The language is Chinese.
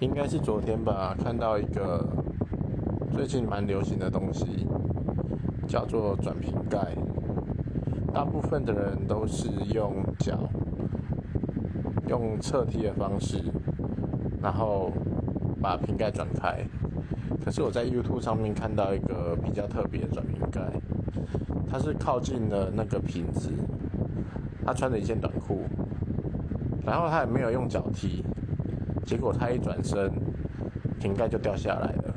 应该是昨天吧，看到一个最近蛮流行的东西，叫做转瓶盖。大部分的人都是用脚用侧踢的方式，然后把瓶盖转开。可是我在 YouTube 上面看到一个比较特别的转瓶盖，它是靠近了那个瓶子，他穿着一件短裤，然后他也没有用脚踢。结果他一转身，瓶盖就掉下来了。